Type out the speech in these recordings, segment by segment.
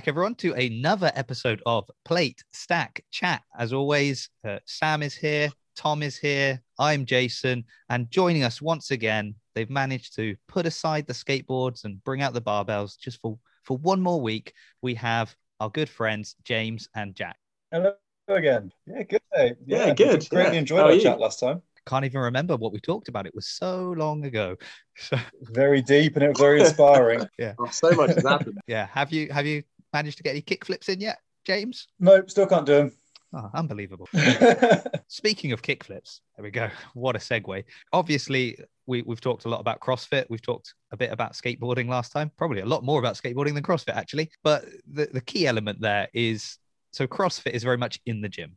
back, everyone, to another episode of Plate Stack Chat. As always, uh, Sam is here, Tom is here, I'm Jason, and joining us once again, they've managed to put aside the skateboards and bring out the barbells just for, for one more week. We have our good friends, James and Jack. Hello again. Yeah, good day. Yeah, good. Greatly Yeah. enjoyed How our chat last time. Can't even remember what we talked about. It was so long ago. So, Very deep and it was very inspiring. Oh, so much has happened. yeah, have you have you managed to get any kick flips in yet, James? No, still can't do Oh, unbelievable. Speaking of kickflips, there we go. What a segue. Obviously, we, we've talked a lot about CrossFit. We've talked a bit about skateboarding last time, probably a lot more about skateboarding than CrossFit, actually. But the, the key element there is so CrossFit is very much in the gym,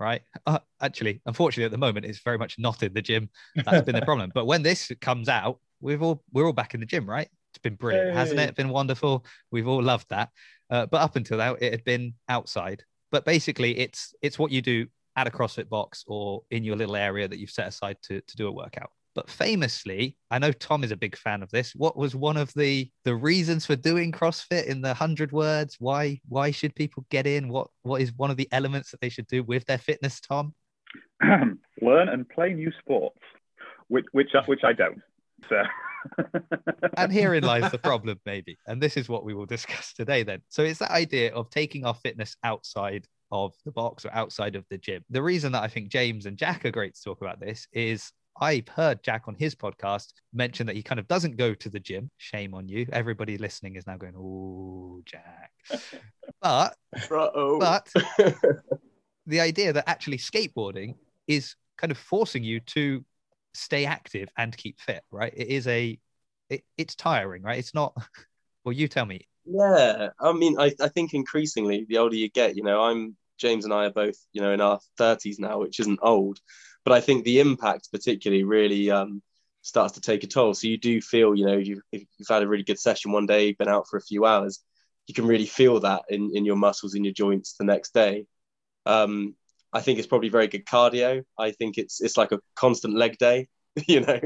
right? Uh, actually, unfortunately, at the moment, it's very much not in the gym. That's been the problem. But when this comes out, we've all we're all back in the gym, right? Been brilliant, hasn't it? Been wonderful. We've all loved that. Uh, but up until now, it had been outside. But basically, it's it's what you do at a CrossFit box or in your little area that you've set aside to, to do a workout. But famously, I know Tom is a big fan of this. What was one of the the reasons for doing CrossFit in the hundred words? Why why should people get in? What what is one of the elements that they should do with their fitness, Tom? learn and play new sports, which which which I don't. So, And herein lies the problem, maybe. And this is what we will discuss today then. So it's that idea of taking our fitness outside of the box or outside of the gym. The reason that I think James and Jack are great to talk about this is I've heard Jack on his podcast mention that he kind of doesn't go to the gym. Shame on you. Everybody listening is now going, Oh, Jack. But Uh-oh. but the idea that actually skateboarding is kind of forcing you to stay active and keep fit, right? It is a, it, it's tiring, right? It's not. Well, you tell me. yeah, I mean, I, I think increasingly, the older you get, you know, I'm James and I are both, you know, in our 30s now, which isn't old, but I think the impact, particularly, really um, starts to take a toll. So you do feel, you know, you've, you've had a really good session one day, been out for a few hours, you can really feel that in, in your muscles, in your joints the next day. Um, I think it's probably very good cardio. I think it's it's like a constant leg day, you know.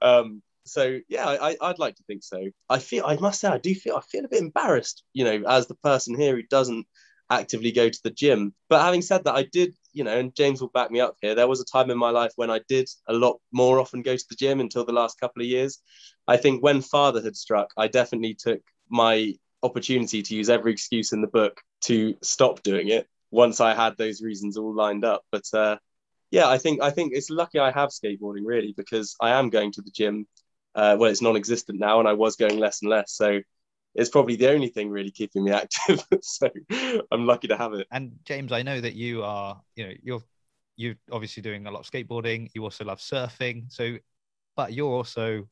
Um, so yeah, I, I'd like to think so. I feel I must say I do feel I feel a bit embarrassed, you know, as the person here who doesn't actively go to the gym. But having said that, I did, you know, and James will back me up here. There was a time in my life when I did a lot more often go to the gym until the last couple of years. I think when fatherhood struck, I definitely took my opportunity to use every excuse in the book to stop doing it once I had those reasons all lined up. But uh, yeah, I think I think it's lucky I have skateboarding really because I am going to the gym. Uh, well, it's non-existent now, and I was going less and less. So it's probably the only thing really keeping me active. so I'm lucky to have it. And James, I know that you are, you know, you're you're obviously doing a lot of skateboarding. You also love surfing. So, but you're also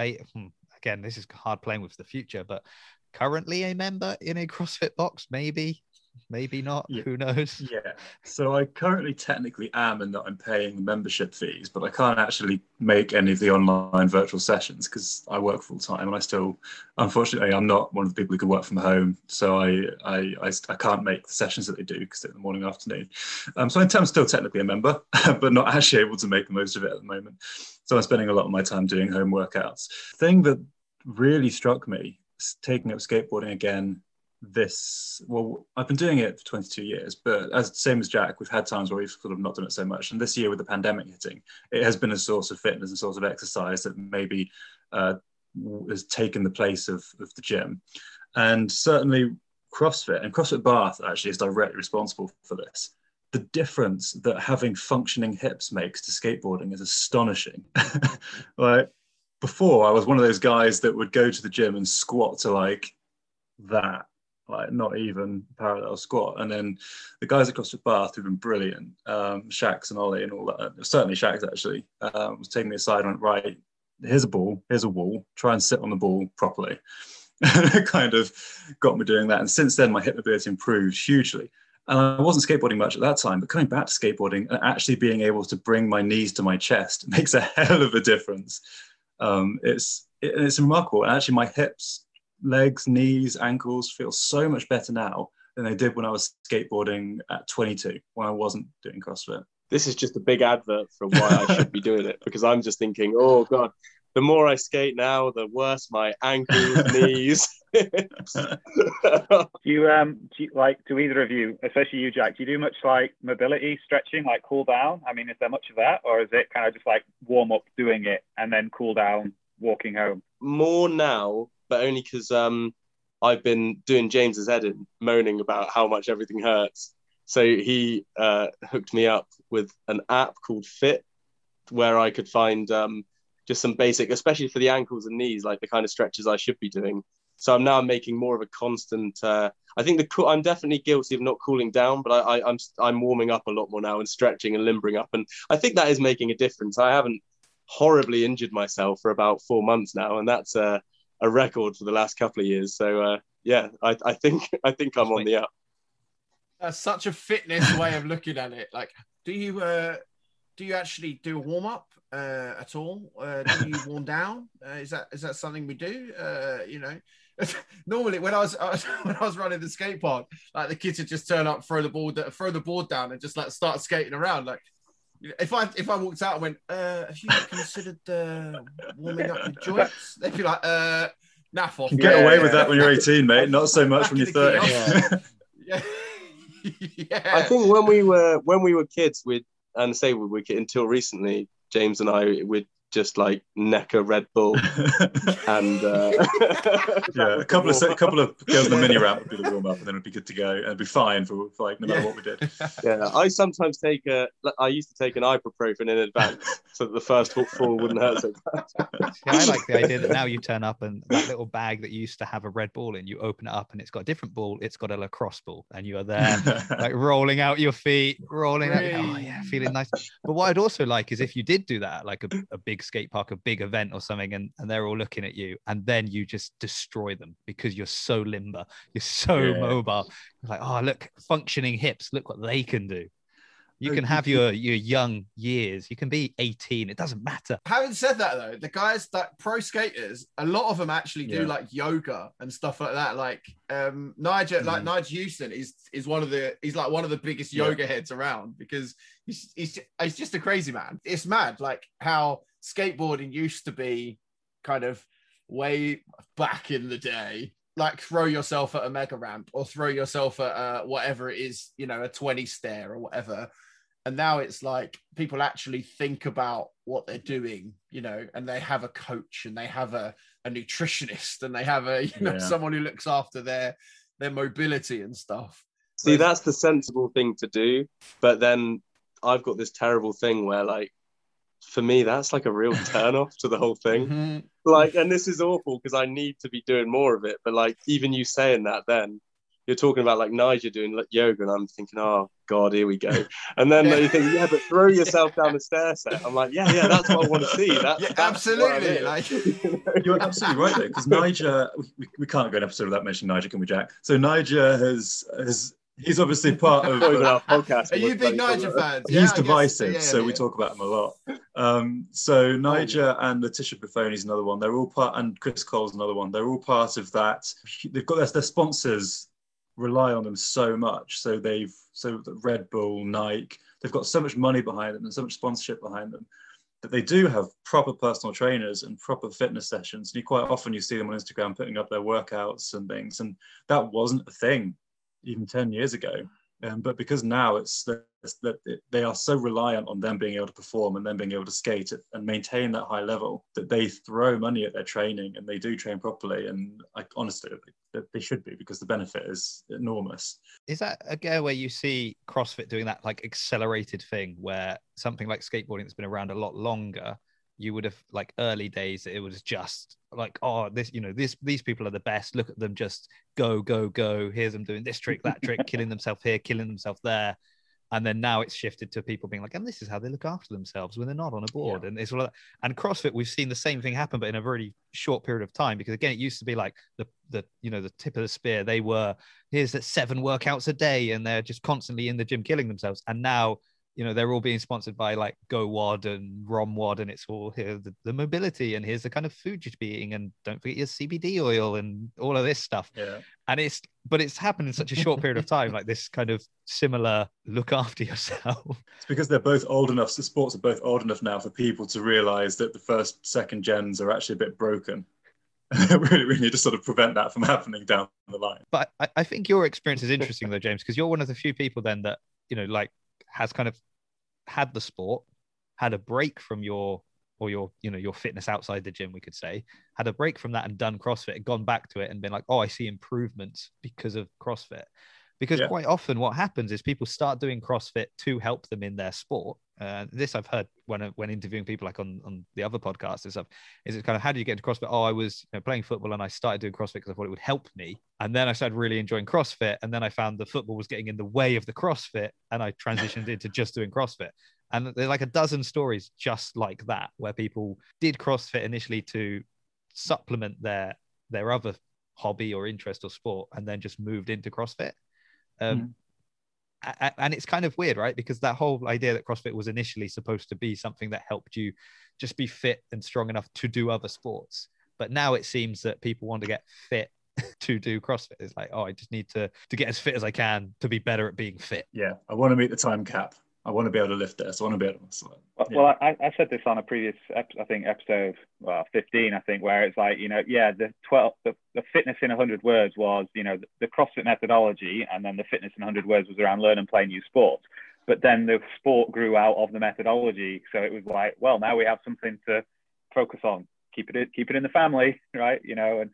a hmm, again, this is hard playing with the future, but currently a member in a CrossFit box, maybe, maybe not. Yeah. Who knows? Yeah. So I currently technically am in that I'm paying the membership fees, but I can't actually make any of the online virtual sessions because I work full time and I still, unfortunately, I'm not one of the people who can work from home. So I I, I, I can't make the sessions that they do because they're in the morning afternoon. Um, so I'm still technically a member, but not actually able to make the most of it at the moment. So I'm spending a lot of my time doing home workouts. Thing that really struck me is taking up skateboarding again this well i've been doing it for 22 years but as same as jack we've had times where we've sort of not done it so much. And this year with the pandemic hitting it has been a source of fitness and source of exercise that maybe uh, has taken the place of, of the gym. And certainly crossfit and crossfit bath actually is directly responsible for this. The difference that having functioning hips makes to skateboarding is astonishing. Like before i was one of those guys that would go to the gym and squat to like that like not even parallel squat. And then the guys across CrossFit Bath who've been brilliant, um, and Ollie and all that. Certainly Shax actually um, was taking me aside and went, right, here's a ball, here's a wall, try and sit on the ball properly. it kind of got me doing that. And since then, my hip mobility improved hugely. And I wasn't skateboarding much at that time, but coming back to skateboarding and actually being able to bring my knees to my chest makes a hell of a difference. Um, it's it, it's remarkable. And actually, my hips legs, knees, ankles feel so much better now than they did when I was skateboarding at 22 when I wasn't doing CrossFit. This is just a big advert for why I should be doing it because I'm just thinking, oh god. the more I skate now, the worse my ankles, knees. Do you um do you, like do either of you, especially you, Jack, do you do much like mobility stretching, like cool down? I mean, is there much of that, or is it kind of just like warm up doing it and then cool down walking home? more now, but only because um, I've been doing James's head in, moaning about how much everything hurts. So he uh, hooked me up with an app called Fit, where I could find um, just some basic, especially for the ankles and knees, like the kind of stretches I should be doing. So I'm now making more of a constant. Uh, I think the I'm definitely guilty of not cooling down, but I, I, I'm I'm warming up a lot more now and stretching and limbering up, and I think that is making a difference. I haven't horribly injured myself for about four months now, and that's a, a record for the last couple of years. So uh, yeah, I, I think I think I'm on the up. That's such a fitness way of looking at it. Like, do you uh, do you actually do a warm up uh, at all? Uh, do you warm down? Uh, is that is that something we do? Uh, you know, normally when I was, I was when I was running the skate park, like the kids would just turn up, throw the board, throw the board down, and just like start skating around. Like, if I if I walked out and went, uh, "Have you considered uh, warming up your joints?" They'd be like, "Uh, naff off." You get Yeah, away yeah. with that when you're 18, mate. Not so much when you're 30. Yeah. yeah. I think when we were when we were kids, we'd and say we were kid- until recently, James and I would just like neck a Red Bull and uh, yeah, a couple of a couple of girls in the mini ramp would be the warm up, and then it'd be good to go, and it'd be fine for, for like no matter Yeah. what we did. yeah. I sometimes take a. I used to take an ibuprofen in advance so that the first fall wouldn't hurt so bad. See, I like the idea that now you turn up and that little bag that you used to have a red ball in, you open it up and it's got a different ball. It's got a lacrosse ball, and you are there like rolling out your feet, rolling out. Oh yeah, feeling nice. But what I'd also like is if you did do that, like a, a big skate park, a big event or something, and, and they're all looking at you, and then you just destroy them because you're so limber, you're so Yeah. mobile. You're like, oh look, functioning hips, look what they can do. You can have your your young years. You can be 18. It doesn't matter. Having said that, though, the guys that pro skaters, a lot of them actually do Yeah. like yoga and stuff like that. Like um Nyjah, like Mhm. Nyjah Huston is is one of the he's like one of the biggest Yeah. yoga heads around because he's he's he's just a crazy man. It's mad, like how skateboarding used to be kind of way back in the day. Like throw yourself at a mega ramp or throw yourself at uh, whatever it is, you know, a 20 stair or whatever and now it's like people actually think about what they're doing you know and they have a coach and they have a, a nutritionist and they have a you know Yeah. someone who looks after their their mobility and stuff See, that's the sensible thing to do. But then I've got this terrible thing where, like, for me, that's like a real turn off to the whole thing. Mhm. Like, and this is awful because I need to be doing more of it. But like, even you saying that, then you're talking about like Nyjah doing like, yoga, and I'm thinking, oh god, here we go. And then Yeah. you think, yeah, but throw yourself down the stair set. I'm like, yeah, yeah, that's what I want to see. That, yeah that's absolutely like You're absolutely right though, because Nyjah, we, we can't go an episode without mentioning Nyjah, can we, Jack? So Nyjah has has he's obviously part of. Not our podcast. are you big Nyjah fans He's Yeah, I guess- divisive, yeah, so we talk about him a lot. Um, so Oh, Nyjah and Leticia Bufoni is another one. They're all part, and Chris Cole's another one. They're all part of that. They've got their, their sponsors rely on them so much. So they've so the Red Bull, Nike, they've got so much money behind them and so much sponsorship behind them that they do have proper personal trainers and proper fitness sessions. And you quite often you see them on Instagram putting up their workouts and things, and that wasn't a thing even 10 years ago. Um, but because now it's that they are so reliant on them being able to perform and them being able to skate and maintain that high level that they throw money at their training and they do train properly. And I, honestly, they should be because the benefit is enormous. is that again where you see CrossFit doing that like accelerated thing where something like skateboarding that's been around a lot longer, you would have like early days it was just like oh this you know this these people are the best. Look at them just go go go. Here's them doing this trick that trick killing themselves here killing themselves there. And then now it's shifted to people being like and this is how they look after themselves when they're not on a board. And it's all like and CrossFit we've seen the same thing happen but in a very short period of time because again it used to be like the the you know the tip of the spear. They were here's that seven workouts a day and they're just constantly in the gym killing themselves. And now you know they're all being sponsored by like GoWOD and ROMWOD and it's all here the, the mobility and here's the kind of food you're eating and don't forget your cbd oil and all of this stuff Yeah. and it's but it's happened in such a short period of time like this kind of similar look after yourself It's because they're both old enough, the sports are both old enough now for people to realize that the first, second gens are actually a bit broken. really, really need to sort of prevent that from happening down the line. but I, I think your experience is interesting though james because you're one of the few people then that you know like has kind of had the sport had a break from your or your you know your fitness outside the gym we could say had a break from that and done crossfit and gone back to it and been like oh i see improvements because of crossfit because Yeah. quite often what happens is people start doing crossfit to help them in their sport uh, this i've heard when when interviewing people like on on the other podcasts and stuff is it kind of how do you get into CrossFit? Oh, I was you know, playing football and I started doing CrossFit because I thought it would help me. And then I started really enjoying CrossFit. And then I found the football was getting in the way of the CrossFit and I transitioned into just doing CrossFit. And there's like a dozen stories just like that where people did CrossFit initially to supplement their their other hobby or interest or sport and then just moved into CrossFit. Um, a- and it's kind of weird, right? Because that whole idea that CrossFit was initially supposed to be something that helped you just be fit and strong enough to do other sports. But now it seems that people want to get fit to do CrossFit. It's like, oh, I just need to to get as fit as I can to be better at being fit. Yeah, I want to meet the time cap. I want to be able to lift this. I want to be able to muscle it. Well, Yeah. well I, I said this on a previous, ep- I think episode well, 15, I think, where it's like, you know, yeah, the 12, the, the fitness in 100 words was, you know, the, the CrossFit methodology, and then the fitness in 100 words was around learn and play new sports. But then the sport grew out of the methodology, so it was like, well, now we have something to focus on. Keep it, keep it in the family, right? You know, and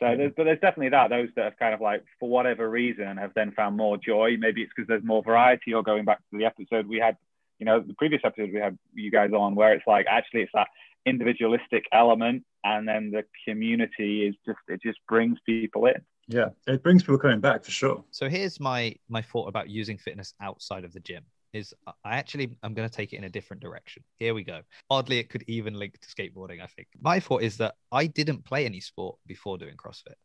so there's, but there's definitely that. Those that have kind of like, for whatever reason, have then found more joy. Maybe it's because there's more variety, or going back to the episode we had you know, the previous episode we had you guys on where it's like actually it's that individualistic element and then the community is just it just brings people in. Yeah, it brings people coming back for sure. So here's my my thought about using fitness outside of the gym. Is uh, I actually I'm going to take it in a different direction. Here we go. Oddly, it could even link to skateboarding. I think my thought is that I didn't play any sport before doing CrossFit,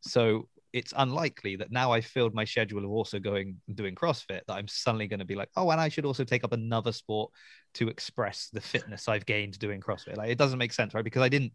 so it's unlikely that now I've filled my schedule of also going and doing CrossFit that I'm suddenly going to be like, oh, and I should also take up another sport to express the fitness I've gained doing CrossFit. Like it doesn't make sense, right? Because I didn't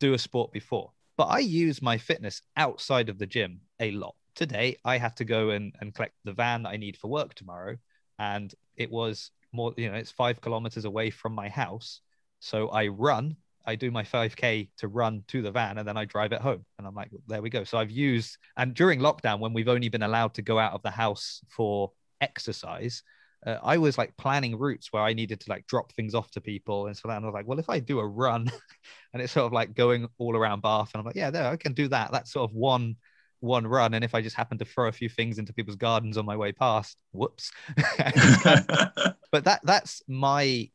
do a sport before. But I use my fitness outside of the gym a lot. Today, I have to go and, and collect the van that I need for work tomorrow. And it was more, you know, it's five kilometers away from my house. So I run, I do my 5K to run to the van and then I drive it home. And I'm like, there we go. So I've used, and during lockdown, when we've only been allowed to go out of the house for exercise, uh, I was like planning routes where I needed to like drop things off to people and so on. And I was like, well, if I do a run and it's sort of like going all around Bath, and I'm like, yeah, there, I can do that. That's sort of one one run. And if I just happen to throw a few things into people's gardens on my way past, whoops. but that that's my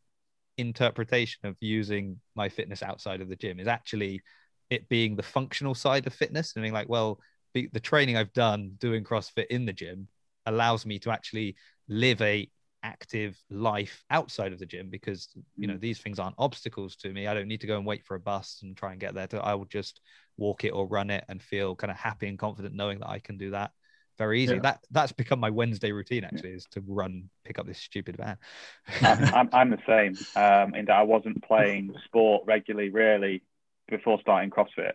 interpretation of using my fitness outside of the gym is actually it being the functional side of fitness and being like, well, the, the training I've done doing CrossFit in the gym allows me to actually live a active life outside of the gym because you know these things aren't obstacles to me i don't need to go and wait for a bus and try and get there to, i will just walk it or run it and feel kind of happy and confident knowing that i can do that very easy Yeah. that that's become my wednesday routine actually is to run pick up this stupid van I'm, I'm, I'm the same um, in that I wasn't playing sport regularly, really, before starting CrossFit.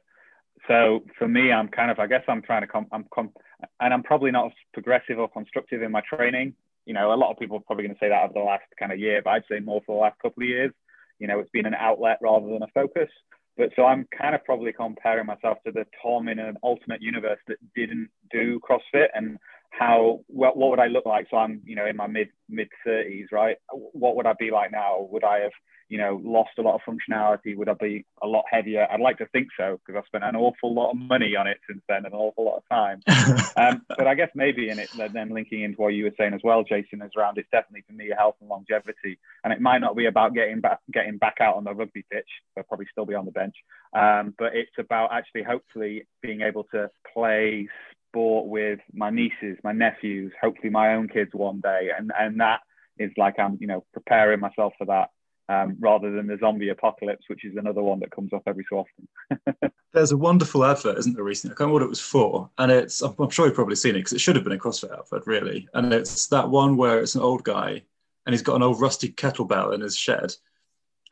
So for me, I'm kind of, I guess I'm trying to come, I'm com- and I'm probably not as progressive or constructive in my training. You know, a lot of people are probably going to say that over the last kind of year, but I'd say more for the last couple of years. You know, it's been an outlet rather than a focus. But so I'm kind of probably comparing myself to the Tom in an alternate universe that didn't do CrossFit and how what, what would I look like? So I'm, you know, in my mid mid 30s, right? What would I be like now? Would I have, you know, lost a lot of functionality? Would I be a lot heavier? I'd like to think so because I've spent an awful lot of money on it since then, and an awful lot of time. Um, but I guess maybe in it, then linking into what you were saying as well, Jason, is around it's definitely for me health and longevity, and it might not be about getting back getting back out on the rugby pitch. I'll probably still be on the bench, um, but it's about actually hopefully being able to play sport with my nieces, my nephews, hopefully my own kids one day, and and that is like I'm you know preparing myself for that. Um, rather than the zombie apocalypse, which is another one that comes up every so often. There's a wonderful advert, isn't there, recently? I can't remember what it was for. And it's, I'm I'm sure you've probably seen it because it should have been a CrossFit outfit, really. And it's that one where it's an old guy and he's got an old rusty kettlebell in his shed,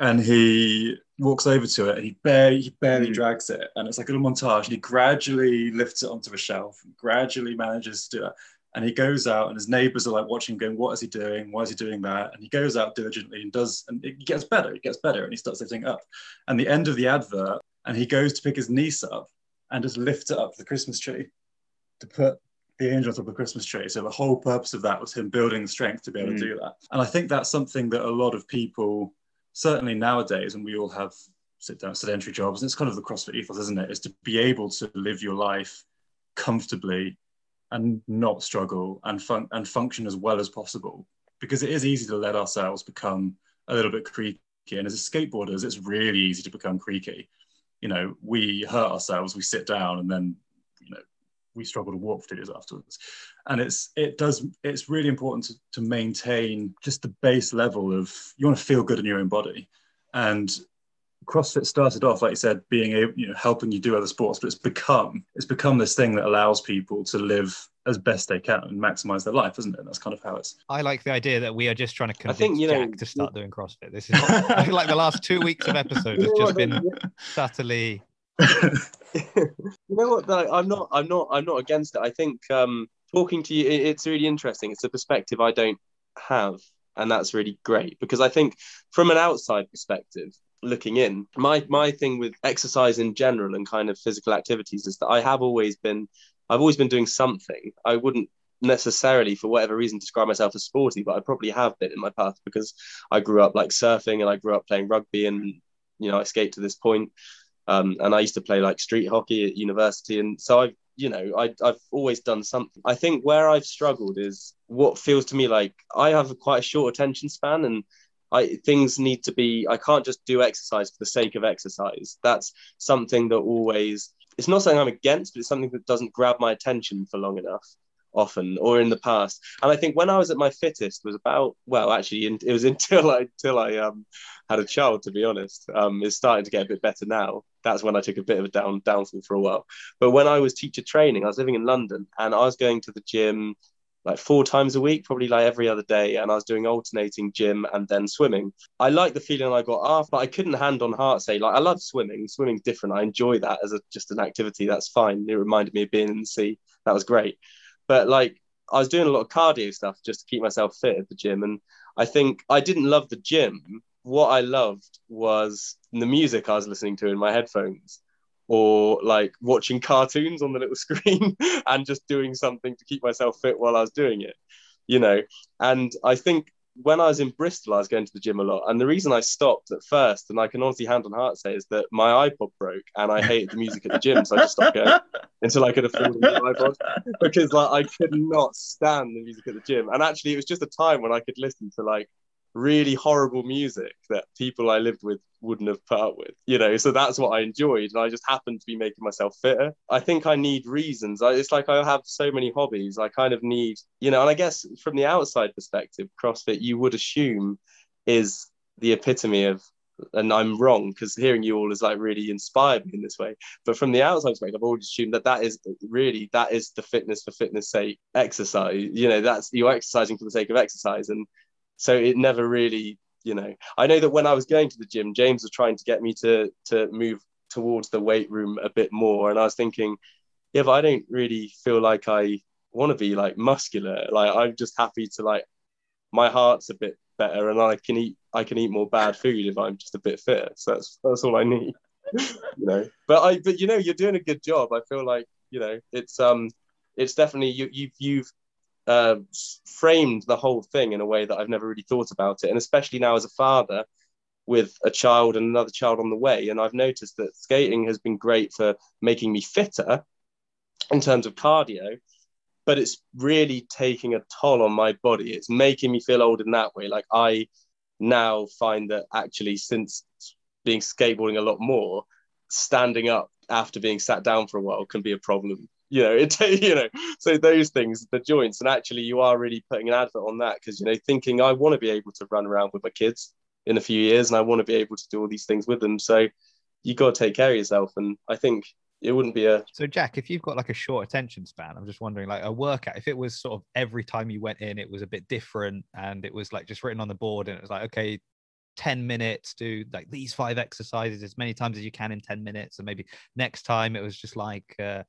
and he walks over to it and he barely he barely Mm. drags it, and it's like a little montage, and he gradually lifts it onto a shelf, gradually manages to do it. And he goes out, and his neighbors are like watching him, going, "What is he doing? Why is he doing that?" And he goes out diligently and does, and it gets better. It gets better, and he starts lifting up. And the end of the advert, and he goes to pick his niece up and just lifts it up the Christmas tree to put the angel on top of the Christmas tree. So the whole purpose of that was him building the strength to be able Mm. to do that. And I think that's something that a lot of people, certainly nowadays, and we all have sit down sedentary jobs, and it's kind of the CrossFit ethos, isn't it? Is to be able to live your life comfortably and not struggle and fun- and function as well as possible. Because it is easy to let ourselves become a little bit creaky. And as a skateboarders, it's really easy to become creaky. You know, we hurt ourselves, we sit down, and then you know we struggle to walk for two days afterwards. And it's it does it's really important to, to maintain just the base level of you want to feel good in your own body. And CrossFit started off, like you said, being able, you know, helping you do other sports, but it's become it's become this thing that allows people to live as best they can and maximize their life, isn't it? That's kind of how it's. I like the idea that we are just trying to convince think, you know, Jack to start doing CrossFit. This is I feel like the last two weeks of episodes has just been subtly. you know what though? I'm not i'm not i'm not against it. I think um talking to you it- it's really interesting. It's a perspective i don't have and that's really great because i think from an outside perspective looking in my my thing with exercise in general and kind of physical activities is that i have always been i've always been doing something. I wouldn't necessarily for whatever reason describe myself as sporty but i probably have been in my past because i grew up like surfing and i grew up playing rugby and you know i skate to this point um, and I used to play like street hockey at university, and so I've you know I, I've always done something. I think where I've struggled is what feels to me like I have quite a short attention span, and I things need to be. I can't just do exercise for the sake of exercise. That's something that always. It's not something I'm against, but it's something that doesn't grab my attention for long enough often or in the past. And i think when i was at my fittest was about well actually it was until i until i um had a child to be honest. Um it's starting to get a bit better now. That's when i took a bit of a down downfall for a while. But when i was teacher training i was living in london and i was going to the gym like four times a week probably like every other day. And i was doing alternating gym and then swimming. I like the feeling i got after but i couldn't hand on heart say like i love swimming. Swimming's different. I enjoy that as a, just an activity. That's fine. It reminded me of being in the sea. That was great but like I was doing a lot of cardio stuff just to keep myself fit at the gym. And I think I didn't love the gym. What I loved was the music I was listening to in my headphones or like watching cartoons on the little screen and just doing something to keep myself fit while I was doing it, you know. And I think when I was in Bristol, I was going to the gym a lot. And the reason I stopped at first, and I can honestly hand on heart say, is that my iPod broke and I hated the music at the gym. So I just stopped going until I could afford a new iPod because like I could not stand the music at the gym. And actually, it was just a time when I could listen to like really horrible music that people I lived with wouldn't have put up with, you know. So that's what I enjoyed, and I just happened to be making myself fitter. I think I need reasons. I, it's like I have so many hobbies. I kind of need, you know, and I guess from the outside perspective, CrossFit you would assume is the epitome of. And I'm wrong because hearing you all has like really inspired me in this way. But from the outside perspective, I've always assumed that that is really that is the fitness for fitness sake exercise. You know, that's you're exercising for the sake of exercise, and so it never really you know i know that when i was going to the gym james was trying to get me to to move towards the weight room a bit more. And i was thinking yeah but i don't really feel like i want to be like muscular. Like i'm just happy to like my heart's a bit better and i can eat i can eat more bad food if i'm just a bit fitter so that's that's all i need you know. But i but you know you're doing a good job. I feel like you know it's um it's definitely you you've you've uh, framed the whole thing in a way that I've never really thought about it. And especially now as a father with a child and another child on the way. And I've noticed that skating has been great for making me fitter in terms of cardio, but it's really taking a toll on my body. It's making me feel old in that way. Like I now find that actually, since being skateboarding a lot more, standing up after being sat down for a while can be a problem you know it you know so those things the joints and actually you are really putting an advert on that because you know thinking i want to be able to run around with my kids in a few years and i want to be able to do all these things with them. So you got to take care of yourself and i think it wouldn't be a So Jack, if you've got like a short attention span, I'm just wondering, like a workout, if it was sort of every time you went in, it was a bit different, and it was like just written on the board, and it was like, okay, 10 minutes, do like these five exercises as many times as you can in 10 minutes, and maybe next time it was just like, uh,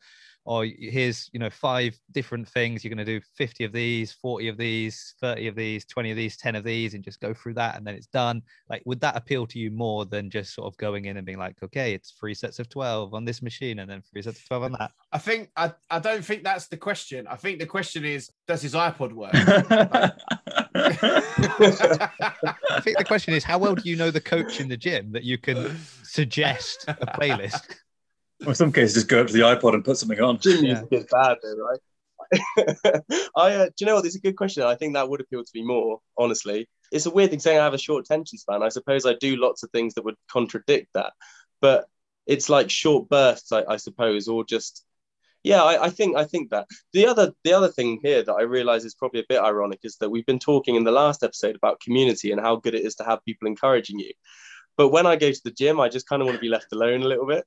oh, here's you know five different things. You're going to do 50 of these, 40 of these, 30 of these, 20 of these, 10 of these, and just go through that, and then it's done. Like, would that appeal to you more than just sort of going in and being like, okay, it's three sets of 12 on this machine, and then three sets of 12 on that? I think I, I don't think that's the question. I think the question is, does his iPod work? I think the question is, how well do you know the coach in the gym that you can suggest a playlist? Or in some cases, just go up to the iPod and put something on. gym Yeah. music is bad though, right? I uh, do you know what? This is a good question. I think that would appeal to me more, honestly. It's a weird thing saying I have a short attention span. I suppose I do lots of things that would contradict that, but it's like short bursts, I, I suppose, or just yeah. I, I think I think that the other the other thing here that I realise is probably a bit ironic is that we've been talking in the last episode about community and how good it is to have people encouraging you, but when I go to the gym, I just kind of want to be left alone a little bit.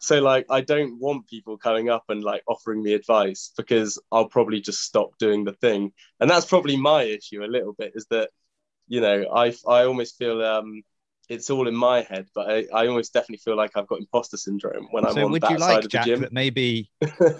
So like I don't want people coming up and like offering me advice because I'll probably just stop doing the thing. And that's probably my issue a little bit is that you know I I almost feel um it's all in my head, but I, I almost definitely feel like I've got imposter syndrome when I'm so on would that you side like of the Jack gym. that maybe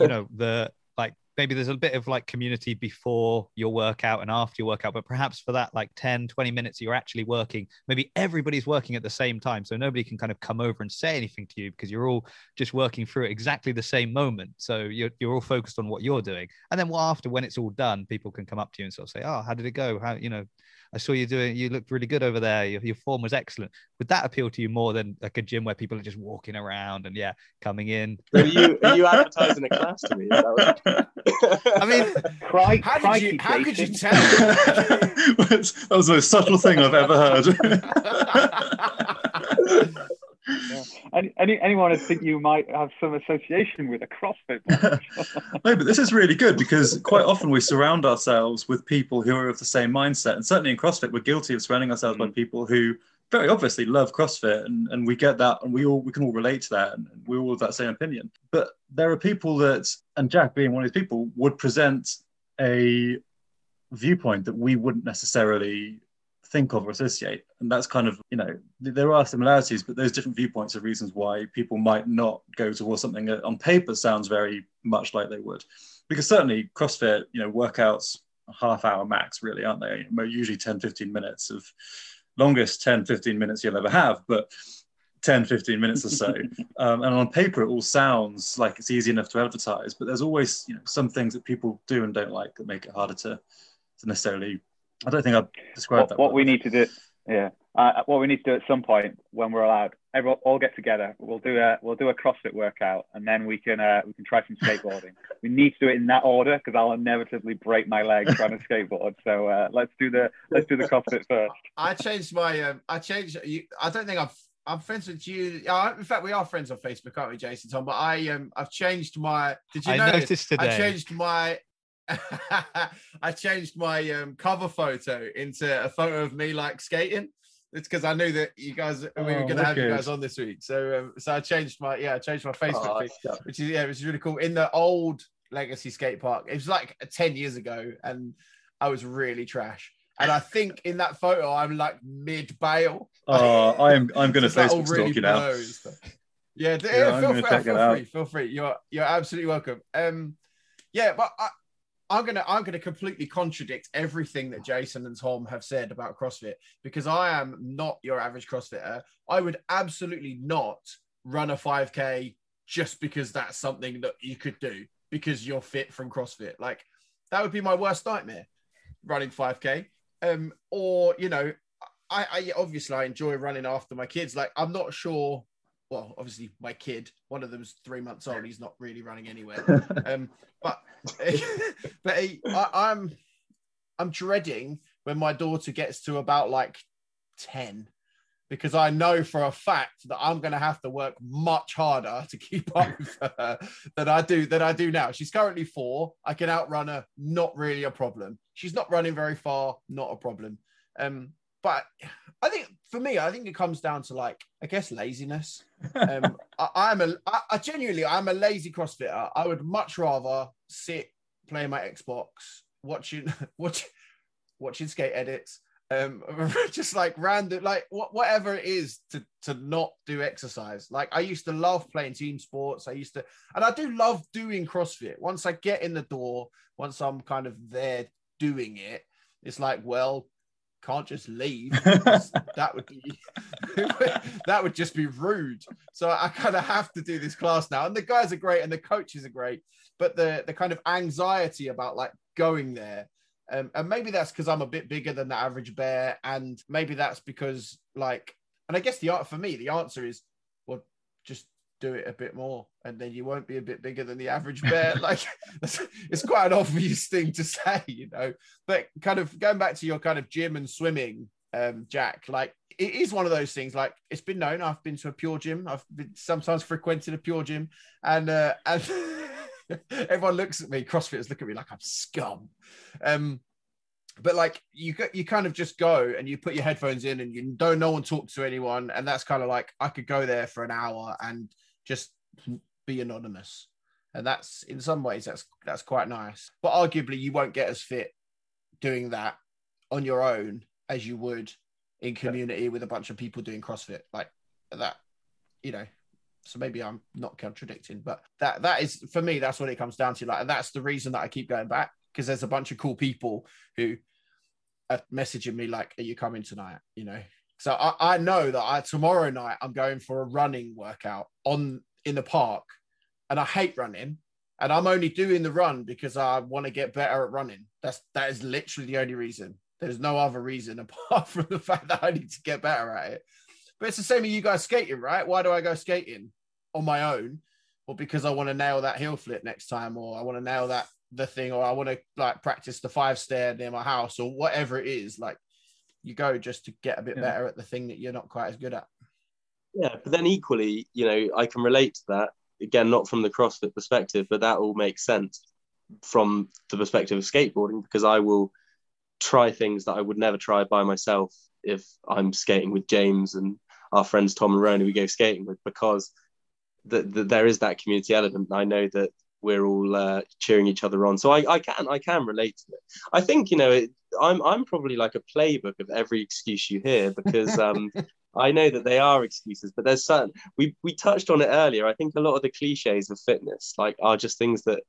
you know the like maybe there's a bit of like community before your workout and after your workout but perhaps for that like 10 20 minutes you're actually working maybe everybody's working at the same time so nobody can kind of come over and say anything to you because you're all just working through exactly the same moment. So you're, you're all focused on what you're doing. And then after when it's all done people can come up to you and sort of say oh how did it go? How you know I saw you doing. You looked really good over there. Your, your form was excellent. Would that appeal to you more than like a gym where people are just walking around and yeah, coming in? So are you are you advertising a class to me? Is I mean, Cry, How did you? How could you tell? that was the most subtle thing I've ever heard. Yeah. Any, any, anyone would think you might have some association with a CrossFit no, but this is really good because quite often we surround ourselves with people who are of the same mindset. And certainly in CrossFit, we're guilty of surrounding ourselves by mm. people who very obviously love CrossFit and, and we get that and we all we can all relate to that and we're all have that same opinion. But there are people that, and Jack being one of these people, would present a viewpoint that we wouldn't necessarily think of or associate. And that's kind of, you know, th- there are similarities, but there's different viewpoints of reasons why people might not go towards something that on paper sounds very much like they would. Because certainly CrossFit, you know, workouts half hour max, really, aren't they? Usually 10, 15 minutes of longest 10, 15 minutes you'll ever have, but 10, 15 minutes or so. um, and on paper, it all sounds like it's easy enough to advertise, but there's always, you know, some things that people do and don't like that make it harder to, to necessarily. I don't think I've described what, that. what well. we need to do, yeah, uh, what we need to do at some point when we're allowed, everyone all get together. We'll do a we'll do a CrossFit workout, and then we can uh, we can try some skateboarding. we need to do it in that order because I'll inevitably break my leg trying to skateboard. So uh, let's do the let's do the CrossFit first. I changed my. Um, I changed. You, I don't think I've. I'm friends with you. Uh, in fact, we are friends on Facebook, aren't we, Jason Tom? But I um, I've changed my. Did you I notice? noticed today. I changed my. I changed my um, cover photo into a photo of me like skating. It's because I knew that you guys we were Oh, going to have you guys on this week. So um, so I changed my yeah I changed my Facebook Oh, feed, which is yeah which is really cool. In the old Legacy skate park, it was like ten years ago, and I was really trash. And I think in that photo, I'm like mid bail. Oh, I'm I'm going to Just like all Facebook really stalk you now. blurry and stuff. Yeah, Yeah, yeah, feel, free, feel free, feel free. You're you're absolutely welcome. Um, yeah, but I, I'm gonna I'm gonna completely contradict everything that Jason and Tom have said about CrossFit because I am not your average CrossFitter. I would absolutely not run a 5K just because that's something that you could do because you're fit from CrossFit. Like that would be my worst nightmare, running 5K. Um, or you know, I, I obviously I enjoy running after my kids. Like I'm not sure. Well, obviously my kid, one of them's three months old. He's not really running anywhere. Um, but but he, I, I'm I'm dreading when my daughter gets to about like ten, because I know for a fact that I'm going to have to work much harder to keep up with her than I do than I do now. She's currently four. I can outrun her, not really a problem. She's not running very far, not a problem. Um, but I think for me, I think it comes down to like, I guess laziness. Um, I, I'm a, I, I genuinely, I'm a lazy CrossFitter. I would much rather sit, play my Xbox, watching, watch, watching skate edits, um, just like random, like what, whatever it is to to not do exercise. Like I used to love playing team sports. I used to, and I do love doing CrossFit. Once I get in the door, once I'm kind of there doing it, it's like, well, can't just leave. that would be that would just be rude. So I kind of have to do this class now. And the guys are great and the coaches are great, but the the kind of anxiety about like going there. Um, and maybe that's because I'm a bit bigger than the average bear, and maybe that's because like, and I guess the art for me, the answer is, well, just do it a bit more and then you won't be a bit bigger than the average bear. Like it's quite an obvious thing to say you know. But kind of going back to your kind of gym and swimming um jack like it is one of those things like it's been known i've been to a pure gym i've been sometimes frequented a pure gym and uh and everyone looks at me crossfitters look at me like i'm scum. Um but like you you kind of just go and you put your headphones in and you don't no one talk to anyone and that's kind of like i could go there for an hour and just be anonymous. And that's in some ways that's that's quite nice. But arguably you won't get as fit doing that on your own as you would in community with a bunch of people doing crossfit like that you know. So maybe i'm not contradicting but that that is for me that's what it comes down to. Like and that's the reason that i keep going back because there's a bunch of cool people who are messaging me like are you coming tonight? You know so I, I know that I tomorrow night I'm going for a running workout on in the park, and I hate running, and I'm only doing the run because I want to get better at running. That's that is literally the only reason. There's no other reason apart from the fact that I need to get better at it. But it's the same with you guys skating, right? Why do I go skating on my own? Well, because I want to nail that heel flip next time, or I want to nail that the thing, or I want to like practice the five stair near my house, or whatever it is. Like you go just to get a bit yeah. better at the thing that you're not quite as good at. Yeah, but then equally, you know, I can relate to that again, not from the CrossFit perspective, but that all makes sense from the perspective of skateboarding because I will try things that I would never try by myself if I'm skating with James and our friends Tom and Rona we go skating with because the, the, there is that community element. I know that we're all uh, cheering each other on. So I, I can I can relate to it. I think you know it, I'm I'm probably like a playbook of every excuse you hear because um, I know that they are excuses, but there's certain we we touched on it earlier. I think a lot of the cliches of fitness like are just things that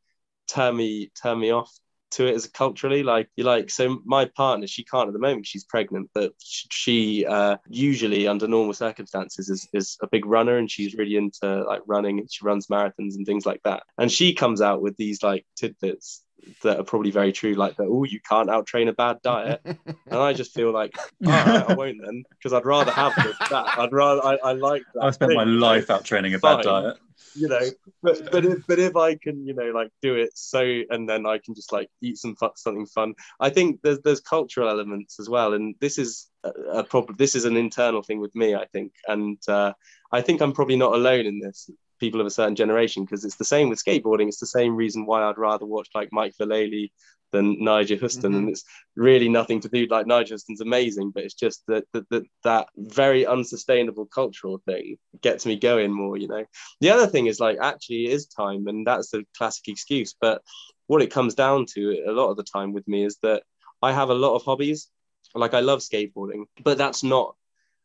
turn me turn me off to it as culturally like you like so my partner she can't at the moment she's pregnant but she uh, usually under normal circumstances is, is a big runner and she's really into like running and she runs marathons and things like that and she comes out with these like tidbits that are probably very true, like that. Oh, you can't outtrain a bad diet, and I just feel like, right, I won't then, because I'd rather have that. I'd rather I, I like that. I spent my life out training a bad diet. You know, but but if, but if I can, you know, like do it so, and then I can just like eat some fun, something fun. I think there's there's cultural elements as well, and this is a, a problem. This is an internal thing with me, I think, and uh, I think I'm probably not alone in this people of a certain generation because it's the same with skateboarding. It's the same reason why I'd rather watch like Mike Vallely than Nyjah Huston, mm-hmm. and it's really nothing to do. Like Nyjah Huston's amazing, but it's just that that, that that very unsustainable cultural thing gets me going more. You know, the other thing is like actually it is time, and that's the classic excuse. But what it comes down to a lot of the time with me is that I have a lot of hobbies. Like I love skateboarding, but that's not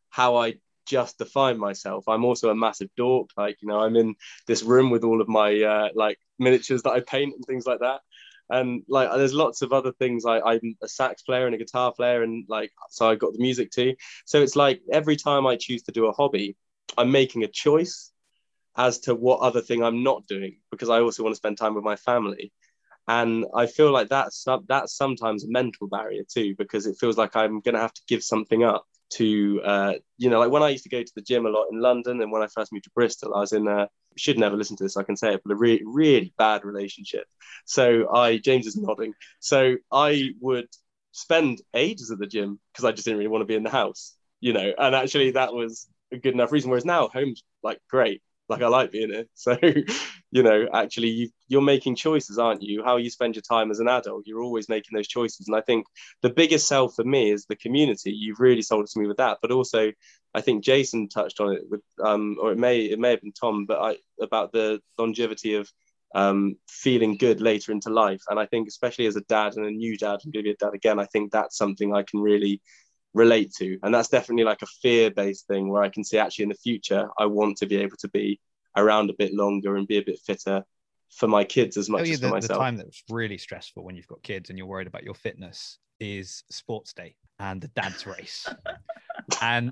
how I just define myself. I'm also a massive dork. Like, you know, I'm in this room with all of my uh, like miniatures that I paint and things like that. And like, there's lots of other things. I, I'm a sax player and a guitar player, and like, so I got the music too. So it's like every time I choose to do a hobby, I'm making a choice as to what other thing I'm not doing because I also want to spend time with my family. And I feel like that's that's sometimes a mental barrier too because it feels like I'm going to have to give something up to uh, you know like when I used to go to the gym a lot in London and when I first moved to Bristol I was in a should never listen to this I can say it but a really really bad relationship. So I James is nodding. So I would spend ages at the gym because I just didn't really want to be in the house you know and actually that was a good enough reason whereas now home's like great Like I like being here. So, you know, actually, you, you're making choices, aren't you? How you spend your time as an adult, you're always making those choices. And I think the biggest sell for me is the community. You've really sold it to me with that. But also, I think Jason touched on it with, um, or it may it may have been Tom, but I about the longevity of um, feeling good later into life. And I think, especially as a dad and a new dad, I'm going to a dad again. I think that's something I can really relate to, and that's definitely like a fear-based thing where I can see actually in the future I want to be able to be around a bit longer and be a bit fitter for my kids as much as for the, the time that's really stressful when you've got kids and you're worried about your fitness is sports day and the dad's race. and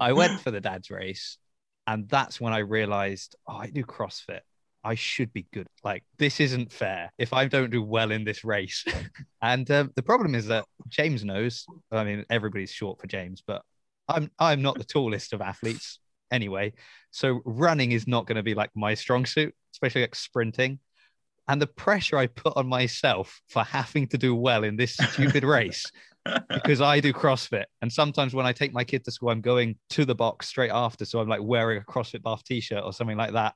I went for the dad's race, and that's when I realized, oh, I do CrossFit. I should be good. Like this isn't fair if I don't do well in this race. and um, the problem is that James knows. I mean, everybody's short for James, but I'm I'm not the tallest of athletes anyway. So running is not going to be like my strong suit, especially like sprinting. And the pressure I put on myself for having to do well in this stupid race because I do CrossFit. And sometimes when I take my kid to school, I'm going to the box straight after. So I'm like wearing a CrossFit Bath t shirt or something like that.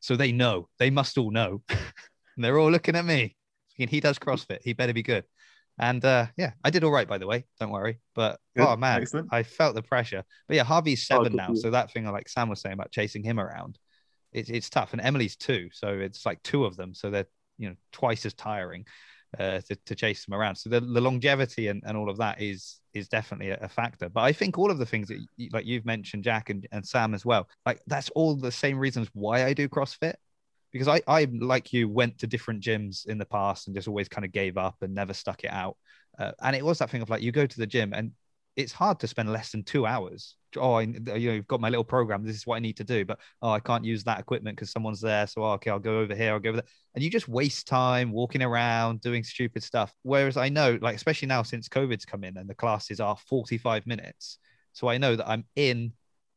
So they know, they must all know. and they're all looking at me he does CrossFit. He better be good. And uh, yeah, I did all right, by the way. Don't worry. But Good. oh man, Excellent. I felt the pressure. But yeah, Harvey's Oh, seven good now. So that thing like Sam was saying about chasing him around, it's, it's tough. And Emily's two. So it's like two of them. So they're, you know, twice as tiring uh, to, to chase them around. So the, the longevity and, and all of that is is definitely a, factor. But I think all of the things that you, like you've mentioned, Jack and, and Sam as well, like that's all the same reasons why I do CrossFit. Because I, I like you went to different gyms in the past and just always kind of gave up and never stuck it out. Uh, and it was that thing of like you go to the gym and it's hard to spend less than two hours. Oh, I, you know, you've got my little program. This is what I need to do, but oh, I can't use that equipment because someone's there. So oh, okay, I'll go over here. I'll go over there, and you just waste time walking around doing stupid stuff. Whereas I know, like especially now since COVID's come in and the classes are forty-five minutes, so I know that I'm in,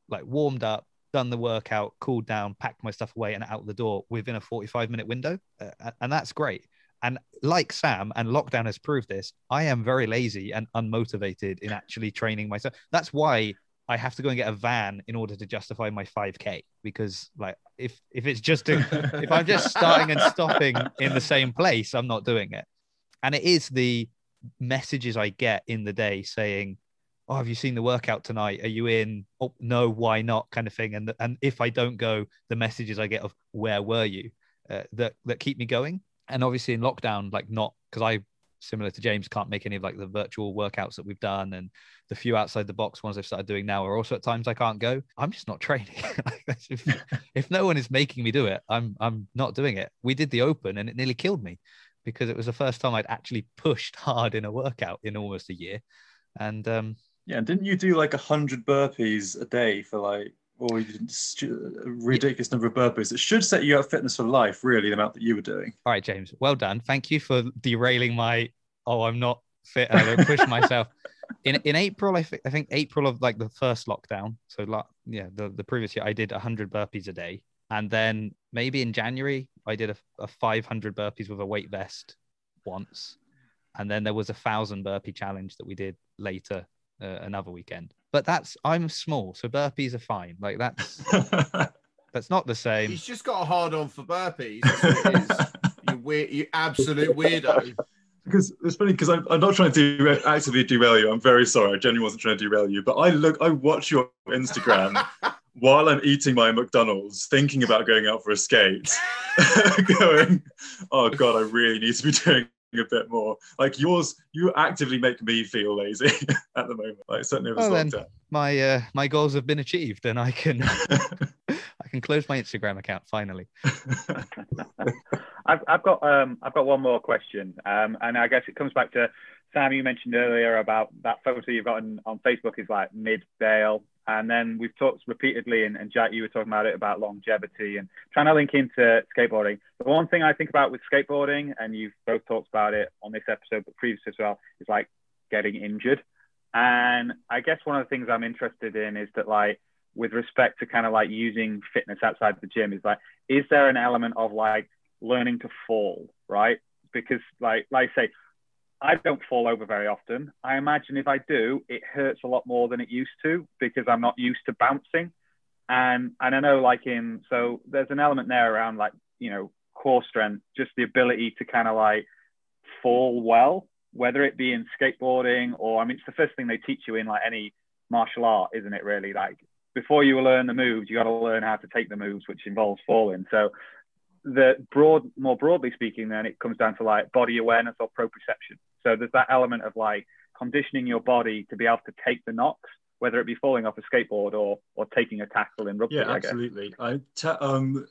like warmed up, done the workout, cooled down, packed my stuff away, and out the door within a forty-five minute window, uh, and that's great. And like Sam, and lockdown has proved this, I am very lazy and unmotivated in actually training myself. That's why I have to go and get a van in order to justify my 5k because like if if it's just a, if I'm just starting and stopping in the same place, I'm not doing it. And it is the messages I get in the day saying, "Oh, have you seen the workout tonight? Are you in? Oh, no, why not?" kind of thing. And and if I don't go, the messages I get of "Where were you?" Uh, that that keep me going. And obviously in lockdown, like not because I similar to James can't make any of like the virtual workouts that we've done and the few outside the box ones I've started doing now are also at times I can't go. I'm just not training. If, if no one is making me do it, I'm I'm not doing it. We did the open and it nearly killed me because it was the first time I'd actually pushed hard in a workout in almost a year. And um Yeah, didn't you do like a hundred burpees a day for like, or you did stu- uh, a ridiculous number of burpees that should set you up fitness for life? Really, the amount that you were doing. all right, James, well done. Thank you for derailing my oh, I'm not fit I don't push myself. In in April, I think I think April of like the first lockdown. So like yeah, the, the previous year I did 100 burpees a day. And then maybe in January, I did a, a 500 burpees with a weight vest once. And then there was a thousand burpee challenge that we did later uh, another weekend. But that's I'm small, so burpees are fine. Like that's that's not the same. He's just got a hard on for burpees. That's what it is. You weird, you absolute weirdo. Because it's funny because I'm, I'm not trying to derail, actively derail you. I'm very sorry. I genuinely wasn't trying to derail you. But I look, I watch your Instagram while I'm eating my McDonald's, thinking about going out for a skate, going, oh God, I really need to be doing a bit more. Like yours, you actively make me feel lazy at the moment. Like certainly over Well, then- lockdown. my uh, my goals have been achieved and I can I can close my Instagram account finally. I've, I've got um, I've got one more question, um, and I guess it comes back to Sam. You mentioned earlier about that photo you've got on, on Facebook is like mid bail, and then we've talked repeatedly, and, and Jack, you were talking about it about longevity and trying to link into skateboarding. The one thing I think about with skateboarding, and you've both talked about it on this episode, but previous as well, is like getting injured. And I guess one of the things I'm interested in is that like with respect to kind of like using fitness outside the gym is like, is there an element of like learning to fall, right? Because like like I say, I don't fall over very often. I imagine if I do, it hurts a lot more than it used to because I'm not used to bouncing. and and I know like in so there's an element there around like you know core strength, just the ability to kind of like fall well, whether it be in skateboarding or I mean it's the first thing they teach you in like any martial art, isn't it? Really, like before you learn the moves, you got to learn how to take the moves, which involves falling. So the broad, more broadly speaking, then it comes down to like body awareness or proprioception. So there's that element of like conditioning your body to be able to take the knocks, whether it be falling off a skateboard or or taking a tackle in rugby. Yeah, I absolutely. I ta- um,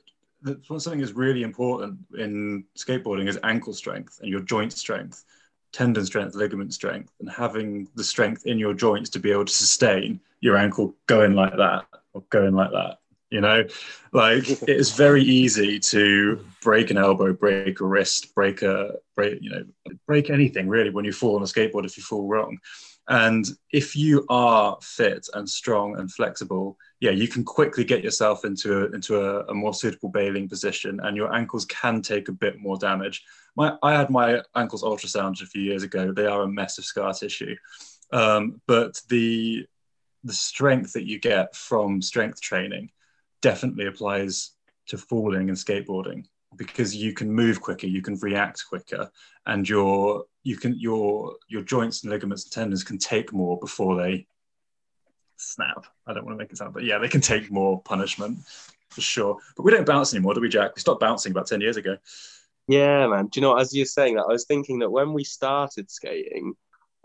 something that's really important in skateboarding is ankle strength and your joint strength, tendon strength, ligament strength, and having the strength in your joints to be able to sustain your ankle going like that or going like that. You know, like it's very easy to break an elbow, break a wrist, break a break, you know, break anything really when you fall on a skateboard if you fall wrong. And if you are fit and strong and flexible, yeah, you can quickly get yourself into a, into a, a, more suitable bailing position, and your ankles can take a bit more damage. My, I had my ankles ultrasound a few years ago. They are a mess of scar tissue, um, but the the strength that you get from strength training definitely applies to falling and skateboarding because you can move quicker, you can react quicker, and your you can your your joints and ligaments and tendons can take more before they snap. I don't want to make it sound, but yeah, they can take more punishment for sure. But we don't bounce anymore, do we, Jack? We stopped bouncing about ten years ago. Yeah, man. Do you know as you're saying that, I was thinking that when we started skating,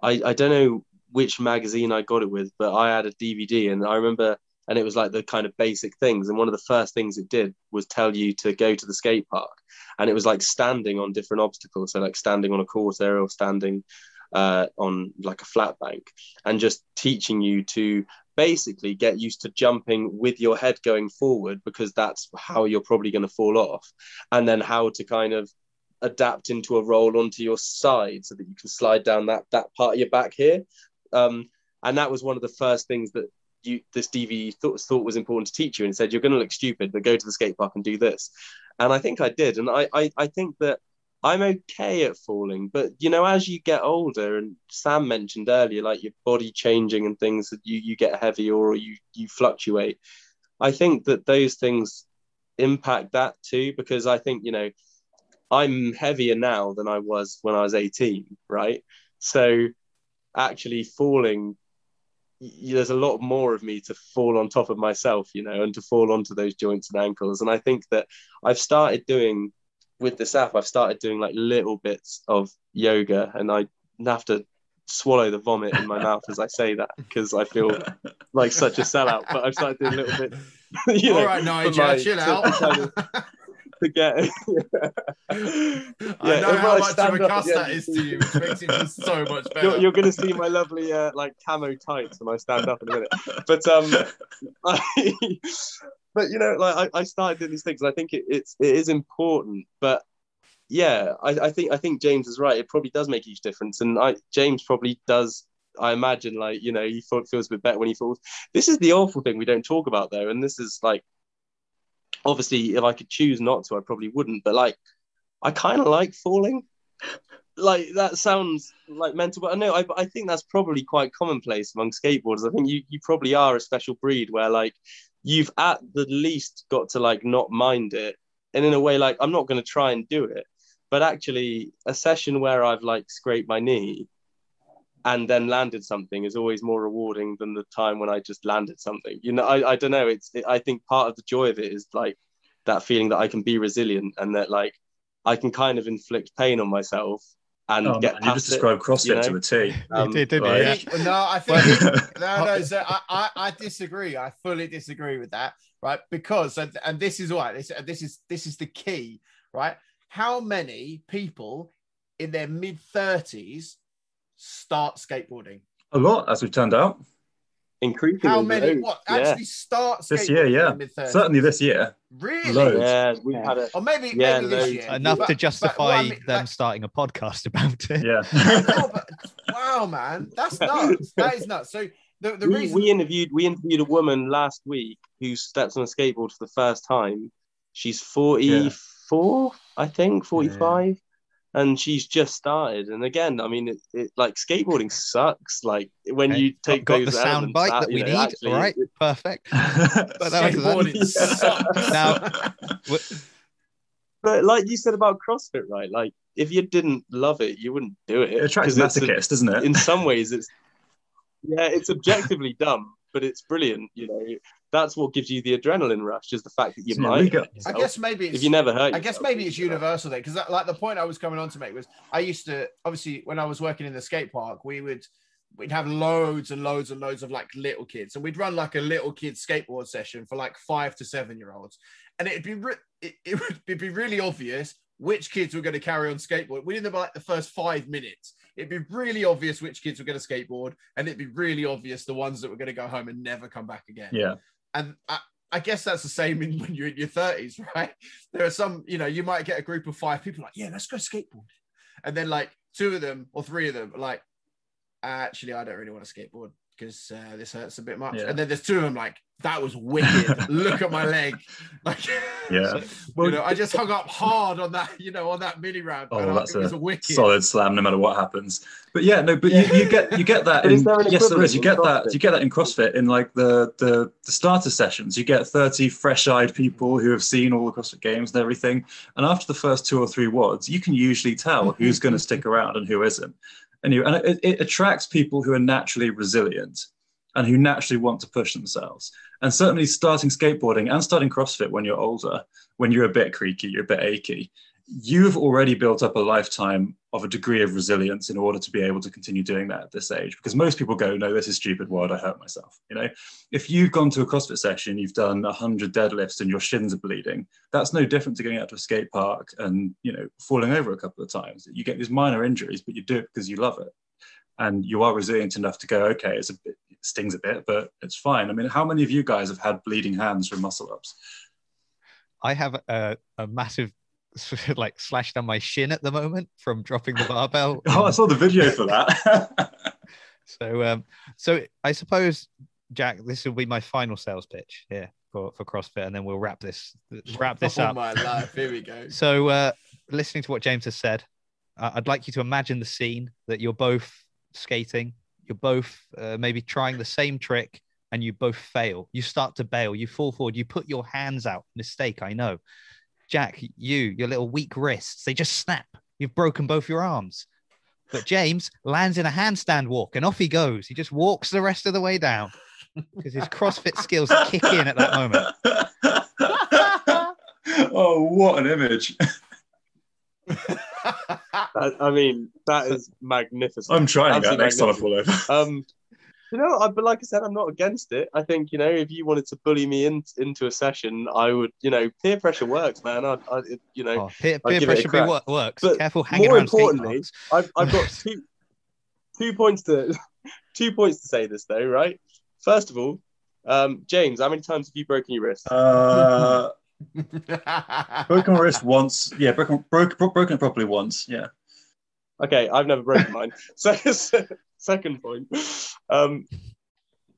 I I don't know which magazine I got it with, but I had a DVD, and I remember and it was like the kind of basic things and one of the first things it did was tell you to go to the skate park and it was like standing on different obstacles so like standing on a course area or standing uh, on like a flat bank and just teaching you to basically get used to jumping with your head going forward because that's how you're probably going to fall off and then how to kind of adapt into a roll onto your side so that you can slide down that that part of your back here. Um, and that was one of the first things that you this DV thought, thought was important to teach you and said you're going to look stupid, but go to the skate park and do this. And I think I did, and I, I I think that I'm okay at falling, but you know, as you get older, and Sam mentioned earlier, like your body changing and things that you you get heavier or you you fluctuate. I think that those things impact that too, because I think you know I'm heavier now than I was when I was 18, right? So actually falling there's a lot more of me to fall on top of myself, you know, and to fall onto those joints and ankles. And I think that I've started doing with this app, I've started doing like little bits of yoga, and I have to swallow the vomit in my mouth as I say that because I feel like such a sellout. But I've started doing a little bit. You know, All right, Nigel, chill out. To get. yeah. I know how much of a cuss that is to you, which makes it just so much better. You're, you're going to see my lovely uh, like camo tights when I stand up in a minute. But um, I, but you know, like I, I started doing these things. I think it, it's it is important, but yeah, I, I think I think James is right. It probably does make a huge difference, and I James probably does I imagine like you know he feels a bit better when he falls. This is the awful thing we don't talk about though, and this is like obviously if I could choose not to, I probably wouldn't. But like, I kind of like falling. like that sounds like mental, but I know I, I think that's probably quite commonplace among skateboarders. I think you you probably are a special breed where like you've at the least got to like not mind it, and in a way like I'm not going to try and do it, but actually a session where I've like scraped my knee and then landed something is always more rewarding than the time when I just landed something. You know, I, I don't know. It's it, I think part of the joy of it is like that feeling that I can be resilient and that like I can kind of inflict pain on myself and oh, get man, you just described CrossFit you know? to a T. Um, you did, didn't right? you? No, I think no, no. So I, I, I, disagree. I fully disagree with that. Right, because and, and this is why this this is this is the key. Right, how many people in their mid thirties start skateboarding? A lot, as we've turned out. Increasingly. How many? What actually yeah. start this year? Yeah, certainly this year. Really? Loads. Yeah, we've had it. Or maybe, yeah, maybe this year. enough but, to justify but, well, I mean, them like, starting a podcast about it. Yeah. no, but, wow, man, that's nuts. That is nuts. So the, the we, reason we interviewed we interviewed a woman last week who steps on a skateboard for the first time. She's forty four, yeah. I think, forty five. And she's just started. And again, I mean, it, it like skateboarding sucks. Like when Okay, you take got, got those the sound bite out, that we you know, need. actually, All right, it- perfect. But that Skateboarding Yeah. sucks. Now- but like you said about CrossFit, right? Like if you didn't love it, you wouldn't do it. it attracts 'Cause it's a- masochists, doesn't it? in some ways it's yeah it's objectively dumb but it's brilliant you know. That's what gives you the adrenaline rush is the fact that you So, might we got- hurt I guess maybe it's, if you never hurt I guess yourself, maybe it's universal there because like the point I was coming on to make was I used to obviously when I was working in the skate park we would we'd have loads and loads and loads of like little kids and we'd run like a little kid skateboard session for like five to seven year olds and it'd be re- it, it would it'd be really obvious which kids were going to carry on skateboard within the, like the first five minutes it'd be really obvious which kids were going to skateboard and it'd be really obvious the ones that were going to go home and never come back again yeah. and I, I guess that's the same in, when you're in your 30s, right? There are some, you know, you might get a group of five people like, yeah, let's go skateboard. And then like two of them or three of them are like, actually, I don't really want to skateboard because uh, this hurts a bit much. Yeah. And then there's two of them like, that was wicked. Look at my leg. Like, Yeah. you know, I just hung up hard on that, you know, on that mini ramp. Oh, and I- that's it was a a wicked. solid slam no matter what happens but yeah no but You, you get you get that in there yes there is you in get that you get that in crossfit in like the the, the starter sessions you get 30 fresh-eyed people who have seen all the crossfit games and everything and after the first two or three WODs you can usually tell who's going to stick around and who isn't and you and it, it attracts people who are naturally resilient and who naturally want to push themselves. And certainly starting skateboarding and starting crossfit when you're older when you're a bit creaky you're a bit achy you've already built up a lifetime of a degree of resilience in order to be able to continue doing that at this age because most people go no this is stupid. Why would i hurt myself? You know if you've gone to a crossfit session you've done 100 deadlifts and your shins are bleeding that's no different to going out to a skate park and you know falling over a couple of times. You get these minor injuries but you do it because you love it. And you are resilient enough to go okay it's a bit it stings a bit but it's fine. I mean how many of you guys have had bleeding hands from muscle ups I have a, a massive like slash down my shin at the moment from dropping the barbell. oh i saw the video for that So, um, so I suppose, Jack, this will be my final sales pitch here for, for CrossFit, and then we'll wrap this wrap this oh up. my life. Here we go. So, uh, listening to what James has said, uh, I'd like you to imagine the scene that you're both skating, you're both uh, maybe trying the same trick, and you both fail. You start to bail, you fall forward, you put your hands out. Mistake, I know. Jack, you, your little weak wrists, they just snap. You've broken both your arms. But James lands in a handstand walk and off he goes. He just walks the rest of the way down because his CrossFit skills kick in at that moment. oh, what an image! I, I mean that is magnificent I'm trying that Absolutely next time I fall over. um you know I, but like i said i'm not against it i think you know if you wanted to bully me in, into a session i would you know peer pressure works man i, I it, you know Oh, peer, I'll peer give it a pressure be crack. works. But Careful hanging more around importantly. I've, I've got two two points to two points to say this though, right? First of all, um, James, how many times have you broken your wrist? Uh, broken my wrist once. Yeah, broken broke, bro- broken properly once. Yeah. Okay, I've never broken mine. So, second point, um,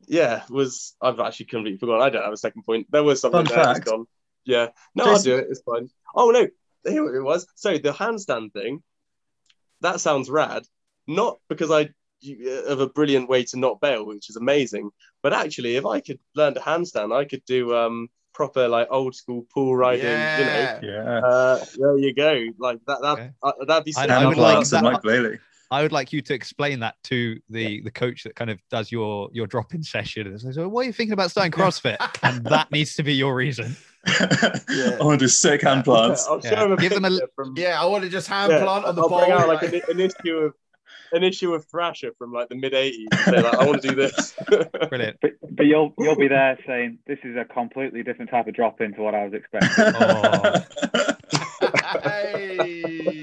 yeah, was I've actually completely forgotten. I don't have a second point. There was something Fun there. It's fact. gone. Yeah, no, I'll do it. It's fine. Oh no, here it was. So the handstand thing, that sounds rad. Not because I you- of a brilliant way to not bail, which is amazing, but actually, if I could learn to handstand, I could do um proper like old school pool riding. You know, Yeah. Yeah. uh, there you go. Like that. That Okay. uh, that'd be. I- sick. I Hannah would like Clarkson, that- Mike Bailey. I would like you to explain that to the the coach that kind of does your your drop in session. And says, "Oh, "What are you thinking about starting CrossFit?" and that needs to be your reason. I want to do sick hand plants. I'll show Yeah. him a Give them a- from Yeah, I want to just hand Yeah, plant on the I'll ball. bring out like like- an, an issue of an issue of Thrasher from like the mid '80s. Say like, I want to do this. Brilliant. But, but you'll you'll be there saying this is a completely different type of drop into what I was expecting. Oh. Hey.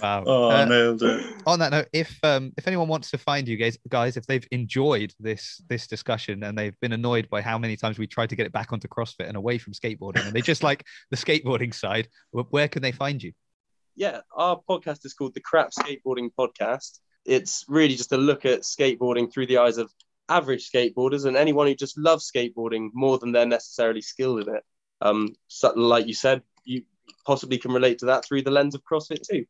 Wow. oh, Uh, nailed it. on that note, if um if anyone wants to find you guys, guys, if they've enjoyed this this discussion and they've been annoyed by how many times we tried to get it back onto CrossFit and away from skateboarding, and they just like the skateboarding side, where can they find you? yeah, our podcast is called the Crap Skateboarding Podcast. It's really just a look at skateboarding through the eyes of average skateboarders and anyone who just loves skateboarding more than they're necessarily skilled in it. Um, so, like you said, you possibly can relate to that through the lens of CrossFit too.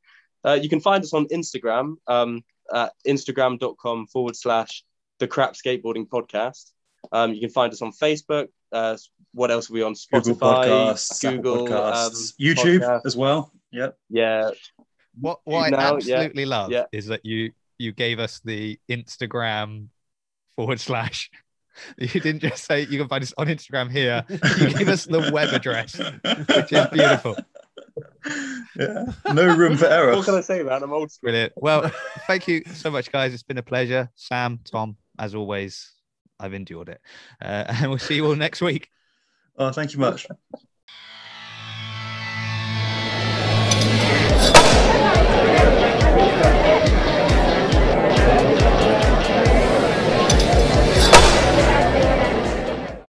Uh, you can find us on Instagram um, at instagram.com forward slash the crap skateboarding podcast. Um, you can find us on Facebook. Uh, what else are we on? Spotify, Google Podcasts, Google, Podcasts, um, YouTube podcast. as well. Yep. Yeah, What what I Now, yeah, absolutely love yeah. is that you you gave us the Instagram forward slash. You didn't just say you can find us on Instagram here. You gave us the web address, which is beautiful. Yeah. No room for error. what can I say, man? I'm old school. Brilliant. Well, thank you so much, guys. It's been a pleasure. Sam, Tom, as always, I've endured it. Uh, and we'll see you all next week. Oh, thank you much.